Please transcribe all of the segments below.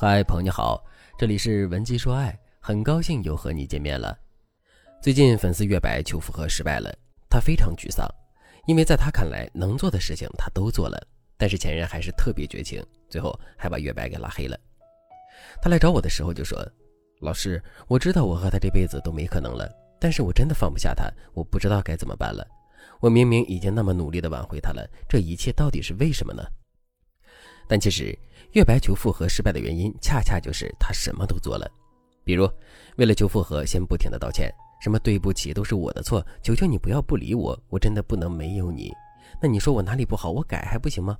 嗨，朋友你好，这里是文姬说爱，很高兴又和你见面了。最近粉丝月白求复合失败了，他非常沮丧，因为在他看来能做的事情他都做了，但是前任还是特别绝情，最后还把月白给拉黑了。他来找我的时候就说：“老师，我知道我和他这辈子都没可能了，但是我真的放不下他，我不知道该怎么办了。我明明已经那么努力的挽回他了，这一切到底是为什么呢？”但其实，月白求复合失败的原因，恰恰就是他什么都做了。比如，为了求复合，先不停的道歉，什么对不起，都是我的错，求求你不要不理我，我真的不能没有你。那你说我哪里不好，我改还不行吗？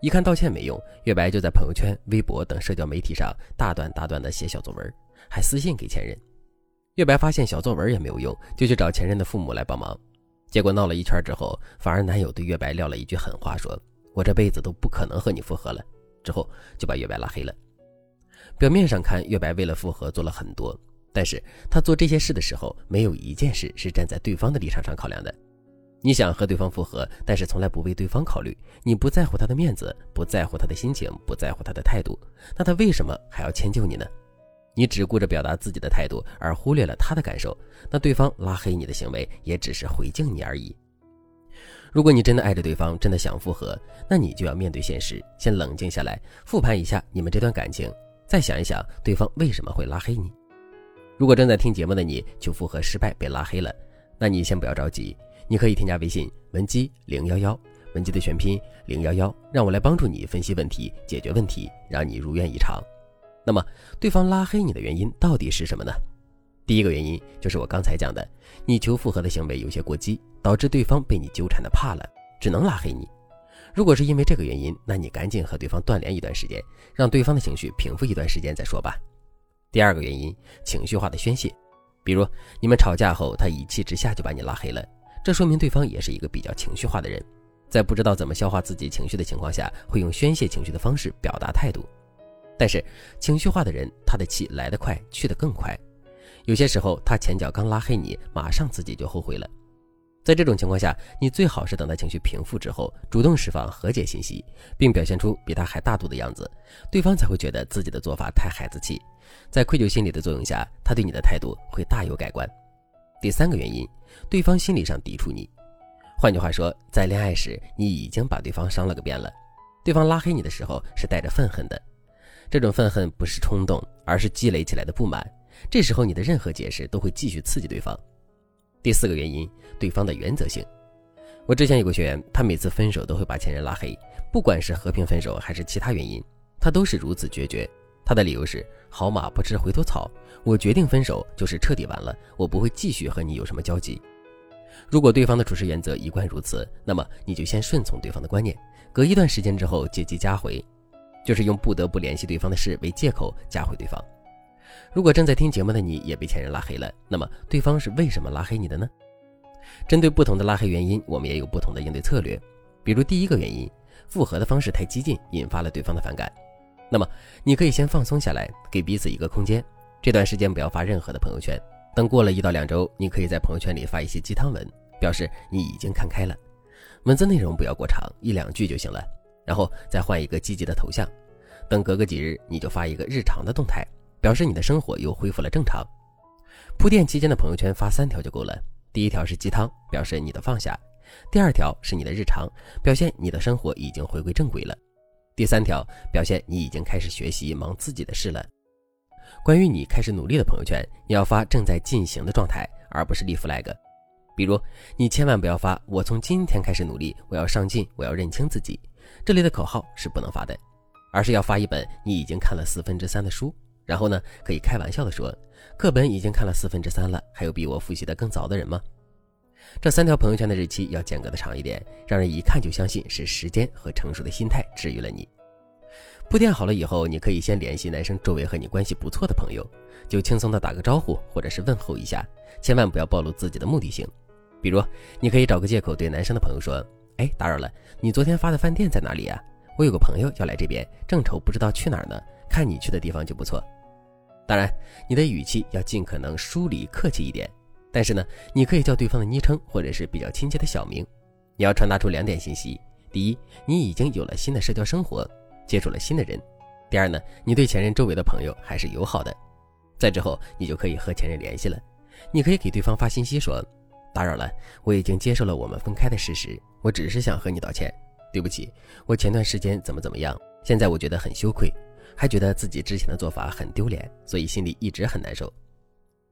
一看道歉没用，月白就在朋友圈、微博等社交媒体上大段大段的写小作文，还私信给前任。月白发现小作文也没有用，就去找前任的父母来帮忙。结果闹了一圈之后，反而男友对月白撂了一句狠话，说。我这辈子都不可能和你复合了，之后就把月白拉黑了。表面上看，月白为了复合做了很多，但是他做这些事的时候，没有一件事是站在对方的立场上考量的。你想和对方复合，但是从来不为对方考虑，你不在乎他的面子，不在乎他的心情，不在乎他的态度，那他为什么还要迁就你呢？你只顾着表达自己的态度，而忽略了他的感受，那对方拉黑你的行为也只是回敬你而已。如果你真的爱着对方，真的想复合，那你就要面对现实，先冷静下来，复盘一下你们这段感情，再想一想对方为什么会拉黑你。如果正在听节目的你求复合失败被拉黑了，那你先不要着急，你可以添加微信文姬零幺幺，文姬的全拼零幺幺，让我来帮助你分析问题，解决问题，让你如愿以偿。那么，对方拉黑你的原因到底是什么呢？第一个原因就是我刚才讲的，你求复合的行为有些过激，导致对方被你纠缠的怕了，只能拉黑你。如果是因为这个原因，那你赶紧和对方断联一段时间，让对方的情绪平复一段时间再说吧。第二个原因，情绪化的宣泄，比如你们吵架后，他一气之下就把你拉黑了，这说明对方也是一个比较情绪化的人，在不知道怎么消化自己情绪的情况下，会用宣泄情绪的方式表达态度。但是情绪化的人，他的气来得快，去得更快。有些时候，他前脚刚拉黑你，马上自己就后悔了。在这种情况下，你最好是等他情绪平复之后，主动释放和解信息，并表现出比他还大度的样子，对方才会觉得自己的做法太孩子气。在愧疚心理的作用下，他对你的态度会大有改观。第三个原因，对方心理上抵触你。换句话说，在恋爱时，你已经把对方伤了个遍了。对方拉黑你的时候是带着愤恨的，这种愤恨不是冲动，而是积累起来的不满。这时候你的任何解释都会继续刺激对方。第四个原因，对方的原则性。我之前有个学员，他每次分手都会把前任拉黑，不管是和平分手还是其他原因，他都是如此决绝。他的理由是：好马不吃回头草，我决定分手就是彻底完了，我不会继续和你有什么交集。如果对方的处事原则一贯如此，那么你就先顺从对方的观念，隔一段时间之后借机加回，就是用不得不联系对方的事为借口加回对方。如果正在听节目的你也被前任拉黑了，那么对方是为什么拉黑你的呢？针对不同的拉黑原因，我们也有不同的应对策略。比如第一个原因，复合的方式太激进，引发了对方的反感。那么你可以先放松下来，给彼此一个空间。这段时间不要发任何的朋友圈。等过了一到两周，你可以在朋友圈里发一些鸡汤文，表示你已经看开了。文字内容不要过长，一两句就行了。然后再换一个积极的头像。等隔个几日，你就发一个日常的动态。表示你的生活又恢复了正常。铺垫期间的朋友圈发三条就够了。第一条是鸡汤，表示你的放下；第二条是你的日常，表现你的生活已经回归正轨了；第三条表现你已经开始学习忙自己的事了。关于你开始努力的朋友圈，你要发正在进行的状态，而不是立 flag。比如，你千万不要发“我从今天开始努力，我要上进，我要认清自己”这类的口号是不能发的，而是要发一本你已经看了四分之三的书。然后呢，可以开玩笑的说，课本已经看了四分之三了，还有比我复习的更早的人吗？这三条朋友圈的日期要间隔的长一点，让人一看就相信是时间和成熟的心态治愈了你。铺垫好了以后，你可以先联系男生周围和你关系不错的朋友，就轻松的打个招呼或者是问候一下，千万不要暴露自己的目的性。比如，你可以找个借口对男生的朋友说：“哎，打扰了，你昨天发的饭店在哪里呀？我有个朋友要来这边，正愁不知道去哪儿呢，看你去的地方就不错。”当然，你的语气要尽可能疏离、客气一点。但是呢，你可以叫对方的昵称或者是比较亲切的小名。你要传达出两点信息：第一，你已经有了新的社交生活，接触了新的人；第二呢，你对前任周围的朋友还是友好的。再之后，你就可以和前任联系了。你可以给对方发信息说：“打扰了，我已经接受了我们分开的事实，我只是想和你道歉。对不起，我前段时间怎么怎么样，现在我觉得很羞愧，还觉得自己之前的做法很丢脸，所以心里一直很难受。”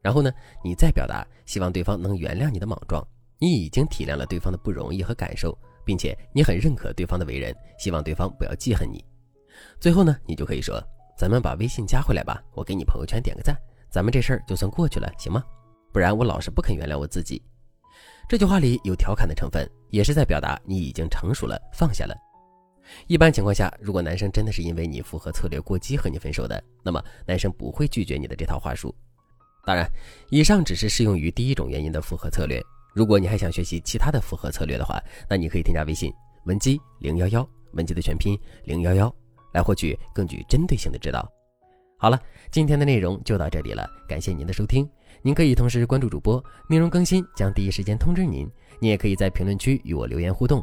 然后呢，你再表达希望对方能原谅你的莽撞，你已经体谅了对方的不容易和感受，并且你很认可对方的为人，希望对方不要记恨你。最后呢，你就可以说：“咱们把微信加回来吧，我给你朋友圈点个赞，咱们这事儿就算过去了，行吗？不然我老是不肯原谅我自己。”这句话里有调侃的成分，也是在表达你已经成熟了，放下了。一般情况下，如果男生真的是因为你复合策略过激和你分手的，那么男生不会拒绝你的这套话术。当然，以上只是适用于第一种原因的复合策略。如果你还想学习其他的复合策略的话，那你可以添加微信文姬零幺幺，文姬的全拼零幺幺。来获取更具针对性的指导。好了，今天的内容就到这里了，感谢您的收听。您可以同时关注主播，内容更新将第一时间通知您。您也可以在评论区与我留言互动，